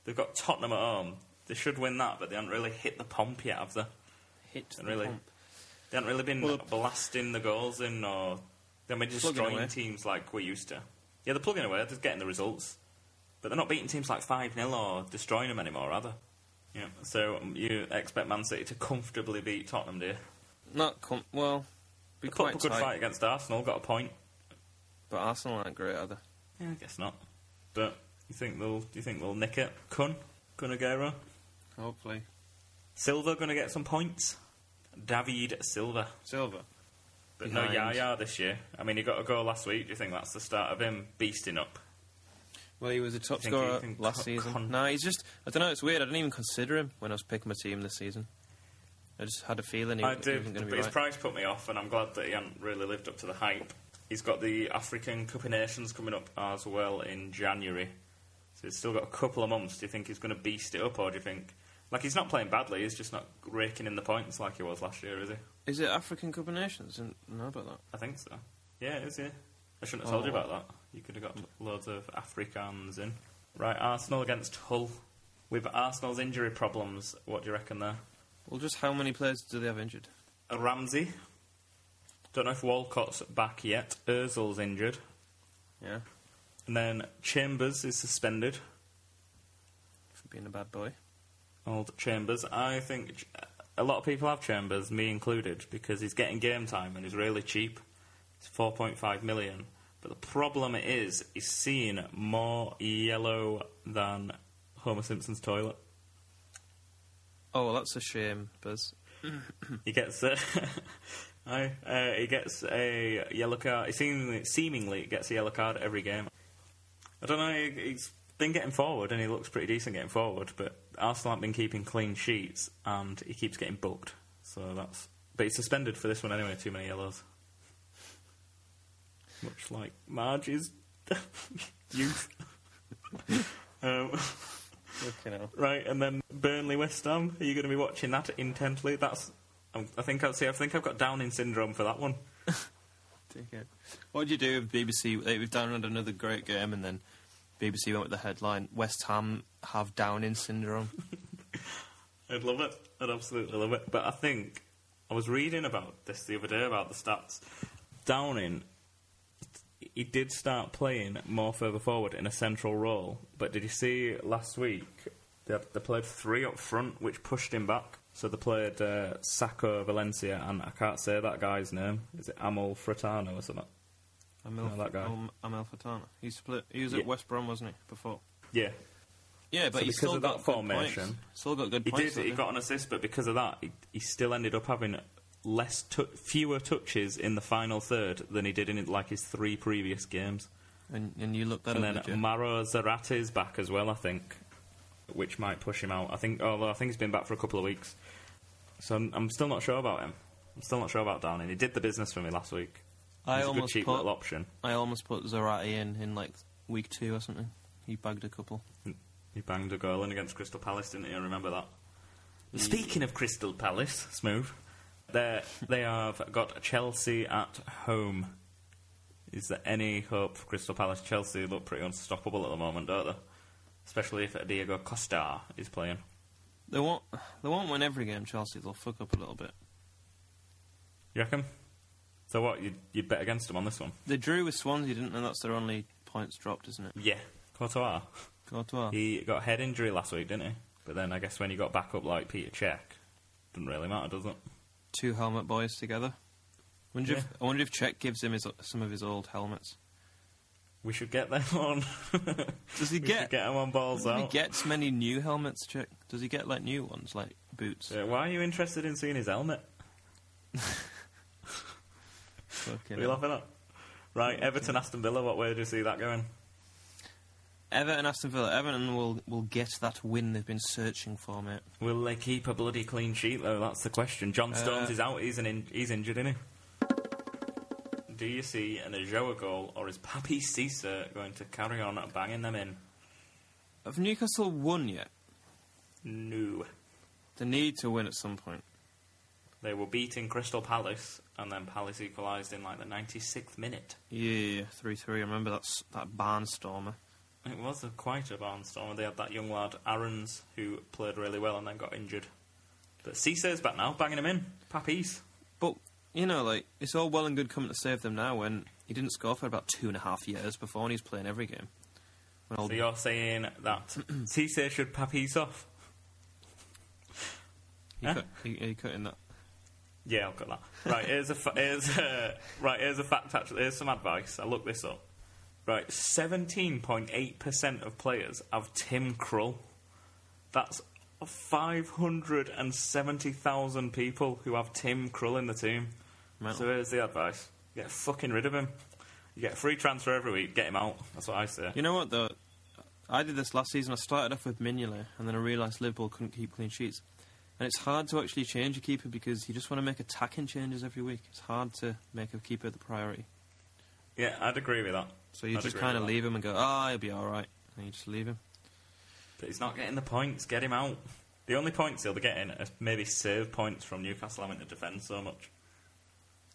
[SPEAKER 1] They've got Tottenham at home. They should win that, but they haven't really hit the pump yet, have they?
[SPEAKER 2] Hit
[SPEAKER 1] Haven't really, they haven't really been
[SPEAKER 2] Well-
[SPEAKER 1] blasting the goals in, or they've been destroying teams like we're used to. Yeah, they're plugging away. They're getting the results, but they're not beating teams like five 0 or destroying them anymore, are they? Yeah. So um, you expect Man City to comfortably beat Tottenham, do you?
[SPEAKER 2] Not com- well. Be
[SPEAKER 1] They put up a good
[SPEAKER 2] tight,
[SPEAKER 1] fight against Arsenal, got a point.
[SPEAKER 2] but Arsenal aren't great either.
[SPEAKER 1] Yeah, I guess not. But you think they'll? Do you think they'll nick it? Kun, Aguero,
[SPEAKER 2] Hopefully,
[SPEAKER 1] Silva going to get some points. David Silva,
[SPEAKER 2] Silver.
[SPEAKER 1] but no
[SPEAKER 2] Behind.
[SPEAKER 1] Yaya this year. I mean, he got a goal last week. Do you think that's the start of him beasting up?
[SPEAKER 2] Well, he was a top scorer last season.
[SPEAKER 1] con-
[SPEAKER 2] no, he's just. I don't know. It's weird. I didn't even consider him when I was picking my team this season. I just had a feeling he,
[SPEAKER 1] I
[SPEAKER 2] he wasn't going to be
[SPEAKER 1] his
[SPEAKER 2] right.
[SPEAKER 1] price put me off, and I'm glad that he hadn't really lived up to the hype. He's got the African Cup of Nations coming up as well in January, so he's still got a couple of months. Do you think he's going to beast it up, or do you think like he's not playing badly? He's just not raking in the points like he was last year, is he?
[SPEAKER 2] Is it African Cup of Nations? I didn't know about that.
[SPEAKER 1] I think so. Yeah, it is. Yeah, I shouldn't have oh. told you
[SPEAKER 2] Oh.
[SPEAKER 1] about that. You could have got loads of Africans in. Right, Arsenal against Hull. With Arsenal's injury problems, what do you reckon there?
[SPEAKER 2] Well, just how many players do they have injured?
[SPEAKER 1] Ramsey. Don't know if Walcott's back yet. Ozil's injured.
[SPEAKER 2] Yeah,
[SPEAKER 1] And then Chambers is suspended.
[SPEAKER 2] for being a bad boy.
[SPEAKER 1] Old Chambers. I think a lot of people have Chambers, me included, because he's getting game time and he's really cheap. It's 4.5 million. But the problem is, he's seen more yellow than Homer Simpson's toilet.
[SPEAKER 2] Oh, well, that's a shame, Buzz.
[SPEAKER 1] He gets uh, a, I, uh, he gets a yellow card. He seemingly, seemingly gets a yellow card every game. I don't know. He, he's been getting forward, and he looks pretty decent getting forward. But Arsenal haven't been keeping clean sheets, and he keeps getting booked. So that's. But he's suspended for this one anyway. Too many yellows. Much like Marge's youth. um. Right, and then Burnley West Ham. Are you going to be watching that intently? That's. I think I'll see. I think I've got Downing syndrome for that one.
[SPEAKER 2] What did you do with BBC? They, we've downloaded another great game, and then BBC went with the headline: West Ham have Downing syndrome.
[SPEAKER 1] I'd love it. I'd absolutely love it. But I think I was reading about this the other day about the stats. Downing, he did start playing more further forward in a central role. But did you see last week they, had, they played three up front, which pushed him back. So they played uh, Sakho Valencia, and I can't say that guy's name. Is it Amal Fratano or something?
[SPEAKER 2] Amel,
[SPEAKER 1] No, that guy.
[SPEAKER 2] Am- Amalfitano. He split. He was
[SPEAKER 1] Yeah.
[SPEAKER 2] at West Brom, wasn't he? Before.
[SPEAKER 1] Yeah,
[SPEAKER 2] Yeah, but
[SPEAKER 1] So because
[SPEAKER 2] still
[SPEAKER 1] of
[SPEAKER 2] got
[SPEAKER 1] that formation-
[SPEAKER 2] points. Still got good
[SPEAKER 1] He
[SPEAKER 2] points.
[SPEAKER 1] did. He got an assist, but because of that, he, he still ended up having less, fewer touches in the final third than he did in like his three previous games.
[SPEAKER 2] and, and you looked that
[SPEAKER 1] and
[SPEAKER 2] up,
[SPEAKER 1] then
[SPEAKER 2] did you?
[SPEAKER 1] Mauro Zarate is back as well, I think, which might push him out. I think, although I think he's been back for a couple of weeks, so I'm, I'm still not sure about him. I'm still not sure about Downing. He did the business for me last week.
[SPEAKER 2] I
[SPEAKER 1] He's a good
[SPEAKER 2] almost
[SPEAKER 1] cheap
[SPEAKER 2] put
[SPEAKER 1] little option.
[SPEAKER 2] I almost put Zarate in in like week two or something. He bagged a couple.
[SPEAKER 1] He banged a goal in against Crystal Palace, didn't he? I remember that. Speaking of Crystal Palace, smooth. They they have got Chelsea at home. Is there any hope for Crystal Palace? Chelsea look pretty unstoppable at the moment, don't they? Especially if Diego Costa is playing.
[SPEAKER 2] They won't. They won't win every game. Chelsea. They'll fuck up a little bit.
[SPEAKER 1] You reckon? So what? You'd, you'd bet against them on this one?
[SPEAKER 2] They drew with Swansea, you didn't they? That's their only points dropped, isn't it?
[SPEAKER 1] Yeah. Courtois.
[SPEAKER 2] Courtois.
[SPEAKER 1] He got a head injury last week, didn't he? But then I guess when he got back up like Petr Cech, doesn't really matter, does it?
[SPEAKER 2] Two helmet boys together. Wonder if, I wonder if Cech gives him his, some of his old helmets.
[SPEAKER 1] We should get them on.
[SPEAKER 2] Does he
[SPEAKER 1] we
[SPEAKER 2] get?
[SPEAKER 1] should get them on balls
[SPEAKER 2] Does he
[SPEAKER 1] out.
[SPEAKER 2] gets many new helmets, Chick? Does he get like new ones, like boots?
[SPEAKER 1] Yeah, why are you interested in seeing his helmet?
[SPEAKER 2] Fucking
[SPEAKER 1] What are you
[SPEAKER 2] hell.
[SPEAKER 1] laughing at? Right, Everton, Aston Villa. What way do you see that going?
[SPEAKER 2] Everton, Aston Villa. Everton will will get that win they've been searching for, mate.
[SPEAKER 1] Will they keep a bloody clean sheet though? That's the question. John Stones
[SPEAKER 2] Uh,
[SPEAKER 1] is out. He's an in- he's injured, isn't he? Do you see an Ajoa goal, or is Papiss Cisse going to carry on banging them in?
[SPEAKER 2] Have Newcastle won yet?
[SPEAKER 1] No.
[SPEAKER 2] They need to win at some point.
[SPEAKER 1] They were beating Crystal Palace, and then Palace equalised in like the 96th minute.
[SPEAKER 2] Yeah, three three. I remember that that barnstormer.
[SPEAKER 1] It was a, quite a barnstormer. They had that young lad, Aarons, who played really well and then got injured. But Cisse's back now, banging him in.
[SPEAKER 2] Papiss. You know, like it's all well and good coming to save them now when he didn't score for about two and a half years before, and he's playing every game. When
[SPEAKER 1] So you're saying that Cisse should Papiss off?
[SPEAKER 2] he,
[SPEAKER 1] huh?
[SPEAKER 2] cut, he, he cut in that.
[SPEAKER 1] Yeah, I'll cut that. Right, here's a fa- here's a, uh, right here's a fact. Actually, here's some advice. I looked this up. Right, seventeen point eight percent of players have Tim Krul. That's five hundred and seventy thousand people who have Tim Krul in the team.
[SPEAKER 2] Mental.
[SPEAKER 1] So here's the advice: get fucking rid of him. You get a free transfer every week. Get him out. That's what I say.
[SPEAKER 2] You know what though? I did this last season. I started off with Mignolet, and then I realised Liverpool couldn't keep clean sheets. And it's hard to actually change a keeper because you just want to make attacking changes every week. It's hard to make a keeper the priority.
[SPEAKER 1] Yeah, I'd agree with that.
[SPEAKER 2] So you
[SPEAKER 1] I'd
[SPEAKER 2] just kind of leave him and go, ah, he'll be all right, and you just leave him.
[SPEAKER 1] But he's not getting the points. Get him out. The only points he'll be getting are maybe save points from Newcastle having to defend so much.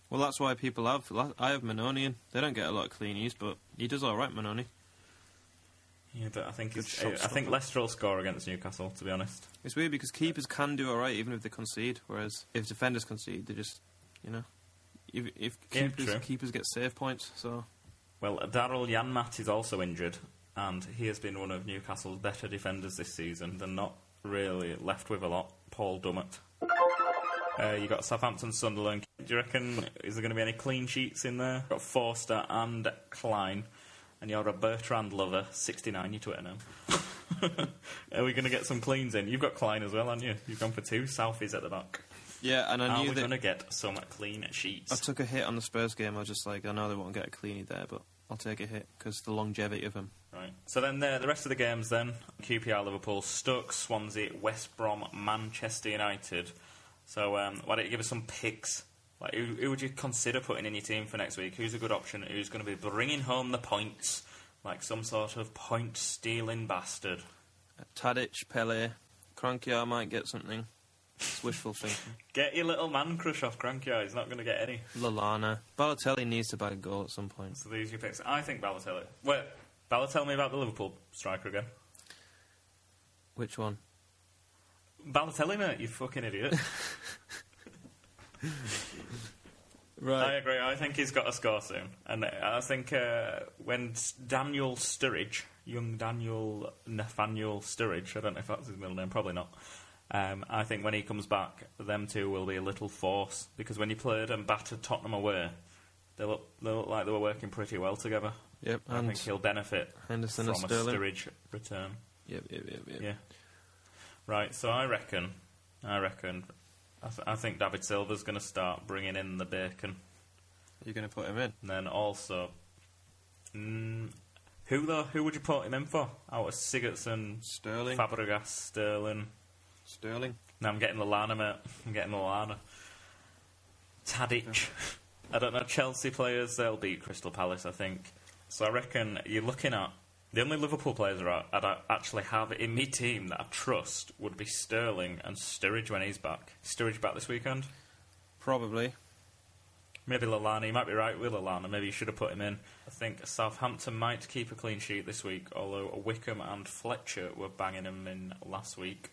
[SPEAKER 2] Well, that's why people have. I have Manonian. They don't get a lot of cleanies, but he does all right, Mannone.
[SPEAKER 1] Yeah, but I think it's, I think. Leicester will score against Newcastle. To be honest,
[SPEAKER 2] It's weird because keepers can do all right even if they concede, whereas if defenders concede, they just, you know, if, if keepers
[SPEAKER 1] true.
[SPEAKER 2] keepers get save points, so
[SPEAKER 1] well, Daryl Janmaat is also injured, and he has been one of Newcastle's better defenders this season. They're not really left with a lot. Paul Dummett. Uh, you got Southampton, Sunderland. Do you reckon is there going to be any clean sheets in there? Got Forster and Clyne, and you're a Bertrand lover. Sixty nine, You Twitter name. Are we going to get some cleans in? You've got Clyne as well, haven't you? You've gone for two. Southie's at the back.
[SPEAKER 2] yeah. And I
[SPEAKER 1] Are
[SPEAKER 2] knew
[SPEAKER 1] we
[SPEAKER 2] that
[SPEAKER 1] going to get some clean sheets?
[SPEAKER 2] I took a hit on the Spurs game. I was just like, I know they won't get a cleanie there, but I'll take a hit because the longevity of him.
[SPEAKER 1] Right. So then the, the rest of the games then QPR, Liverpool, Stoke, Swansea, West Brom, Manchester United. So um, why don't you give us some picks? Like who, who would you consider putting in your team for next week? Who's a good option? Who's going to be bringing home the points like some sort of point stealing bastard?
[SPEAKER 2] Tadic, Pellè, Kroenke might get something. It's wishful thinking.
[SPEAKER 1] Get your little man crush off Cranky. He's not going to get any.
[SPEAKER 2] Lallana, Balotelli needs to bag a goal at some point.
[SPEAKER 1] So these are your picks. I think Balotelli. Wait, Balotelli, tell me about the Liverpool striker again.
[SPEAKER 2] Which one?
[SPEAKER 1] Balotelli, mate, you fucking idiot.
[SPEAKER 2] Right.
[SPEAKER 1] I agree. I think he's got a score soon, and I think uh, when Daniel Sturridge, young Daniel Nathaniel Sturridge, I don't know if that's his middle name, probably not. Um, I think when he comes back, them two will be a little force because when he played and battered Tottenham away, they look they look like they were working pretty well together.
[SPEAKER 2] Yep.
[SPEAKER 1] I
[SPEAKER 2] And
[SPEAKER 1] think he'll benefit
[SPEAKER 2] Henderson
[SPEAKER 1] from a Sturridge return.
[SPEAKER 2] Yep. Yep. Yep. Yep.
[SPEAKER 1] Yeah. Right. So I reckon, I reckon, I, th- I think David Silva's going to start bringing in the bacon.
[SPEAKER 2] You're going to put him in.
[SPEAKER 1] And then also, mm, who though? Who would you put him in for? Out of Sigurdsson,
[SPEAKER 2] Sterling.
[SPEAKER 1] Fabregas, Sterling.
[SPEAKER 2] Sterling.
[SPEAKER 1] Now I'm getting the Lallana, mate. I'm getting the Lallana. Tadic. I don't know. Chelsea players, they'll beat Crystal Palace, I think. So I reckon you're looking at the only Liverpool players that I- actually have in my team that I trust would be Sterling and Sturridge when he's back. Sturridge back this weekend.
[SPEAKER 2] Probably.
[SPEAKER 1] Maybe Lallana, you might be right with Lallana. Maybe you should have put him in. I think Southampton might keep a clean sheet this week, although Wickham and Fletcher were banging him in last week.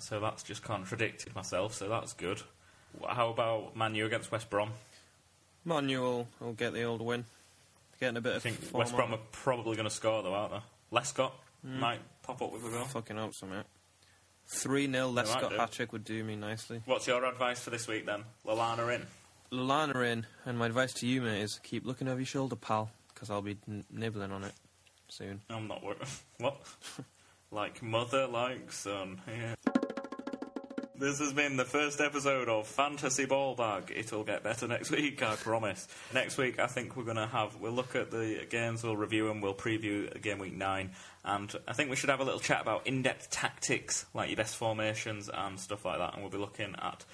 [SPEAKER 1] So that's just contradicted myself, so that's good. How about Manu against West Brom?
[SPEAKER 2] Manu will get the old win. Getting a bit
[SPEAKER 1] I
[SPEAKER 2] of
[SPEAKER 1] think West Brom
[SPEAKER 2] on.
[SPEAKER 1] are probably going to score, though, aren't they? Lescott hmm. might pop up with a goal.
[SPEAKER 2] Fucking hope so, mate. 3 0
[SPEAKER 1] might
[SPEAKER 2] Lescott hat trick would do me nicely.
[SPEAKER 1] What's your advice for this week then? Lallana in.
[SPEAKER 2] Lallana in, and my advice to you, mate, is keep looking over your shoulder, pal. because I'll be n- nibbling on it soon.
[SPEAKER 1] I'm not worried. What? like mother, like son. Um, yeah. This has been the first episode of Fantasy Ball Bag. It'll get better next week, I promise. Next week, I think we're going to have. We'll look at the games, we'll review them, we'll preview game week 9, and I think we should have a little chat about in depth tactics, like your best formations and stuff like that, and we'll be looking at,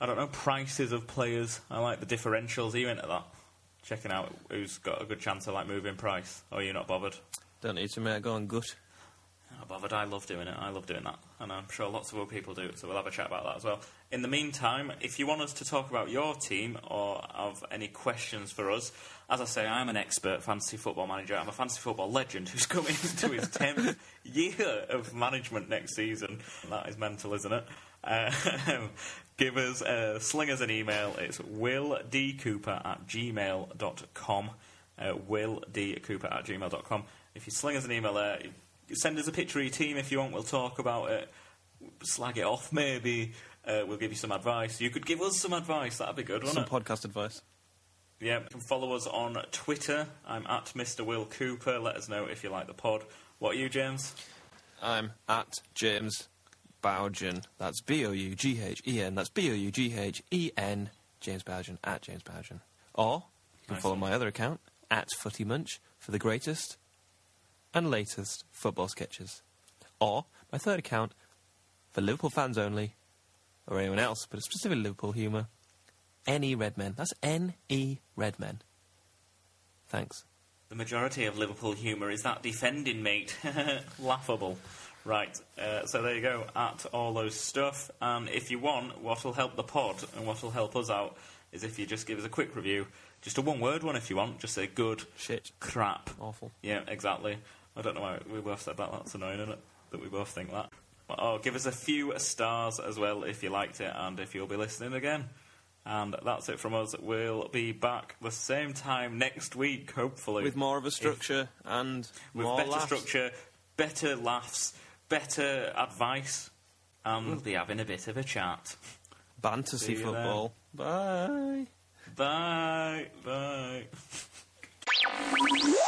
[SPEAKER 1] I don't know, prices of players. I like the differentials. Are you into that? Checking out who's got a good chance of like moving price, or you're not bothered?
[SPEAKER 2] Don't need to, mate. Go on, gut.
[SPEAKER 1] Not bothered. I love doing it. I love doing that. And I'm sure lots of other people do, it, so we'll have a chat about that as well. In the meantime, if you want us to talk about your team or have any questions for us, as I say, I'm an expert fantasy football manager. I'm a fantasy football legend who's coming into his 10th year of management next season. That is mental, isn't it? Uh, give us, uh, sling us an email. It's willdcooper at gmail.com. Uh, willdcooper at gmail.com. If you sling us an email there, send us a picture of your team if you want. We'll talk about it. Slag it off, maybe. Uh, we'll give you some advice. You could give us some advice. That'd be good,
[SPEAKER 2] Some
[SPEAKER 1] wouldn't it?
[SPEAKER 2] podcast advice.
[SPEAKER 1] Yeah, you can follow us on Twitter. I'm at Mr. Will Cooper. Let us know if you like the pod. What are you, James?
[SPEAKER 2] I'm at James Boughen. That's B O U G H E N. That's B O U G H E N. James Boughen at James Boughen. Or you can
[SPEAKER 1] Nice
[SPEAKER 2] follow
[SPEAKER 1] one.
[SPEAKER 2] my other account at Footy Munch for the greatest and latest football sketches. Or my third account for Liverpool fans only, or anyone else, but specifically Liverpool humour. N.E. Redmen. That's N.E. Redmen. Thanks.
[SPEAKER 1] The majority of Liverpool humour is that defending, mate. Laughable. Right, uh, so there you go, at all those stuff. And if you want, what will help the pod and what will help us out is if you just give us a quick review. Just a one word one if you want. Just say good,
[SPEAKER 2] Shit.
[SPEAKER 1] crap.
[SPEAKER 2] Awful.
[SPEAKER 1] Yeah, exactly. I don't know why we both said that. That's annoying, isn't it? That we both think that. Oh, give us a few stars as well if you liked it and if you'll be listening again. And that's it from us. We'll be back the same time next week, hopefully.
[SPEAKER 2] With more of a structure and
[SPEAKER 1] with
[SPEAKER 2] more
[SPEAKER 1] better
[SPEAKER 2] laughs.
[SPEAKER 1] structure, better laughs, better advice, and we'll be having a bit of a chat.
[SPEAKER 2] Fantasy
[SPEAKER 1] then.
[SPEAKER 2] football. Bye.
[SPEAKER 1] Bye. Bye.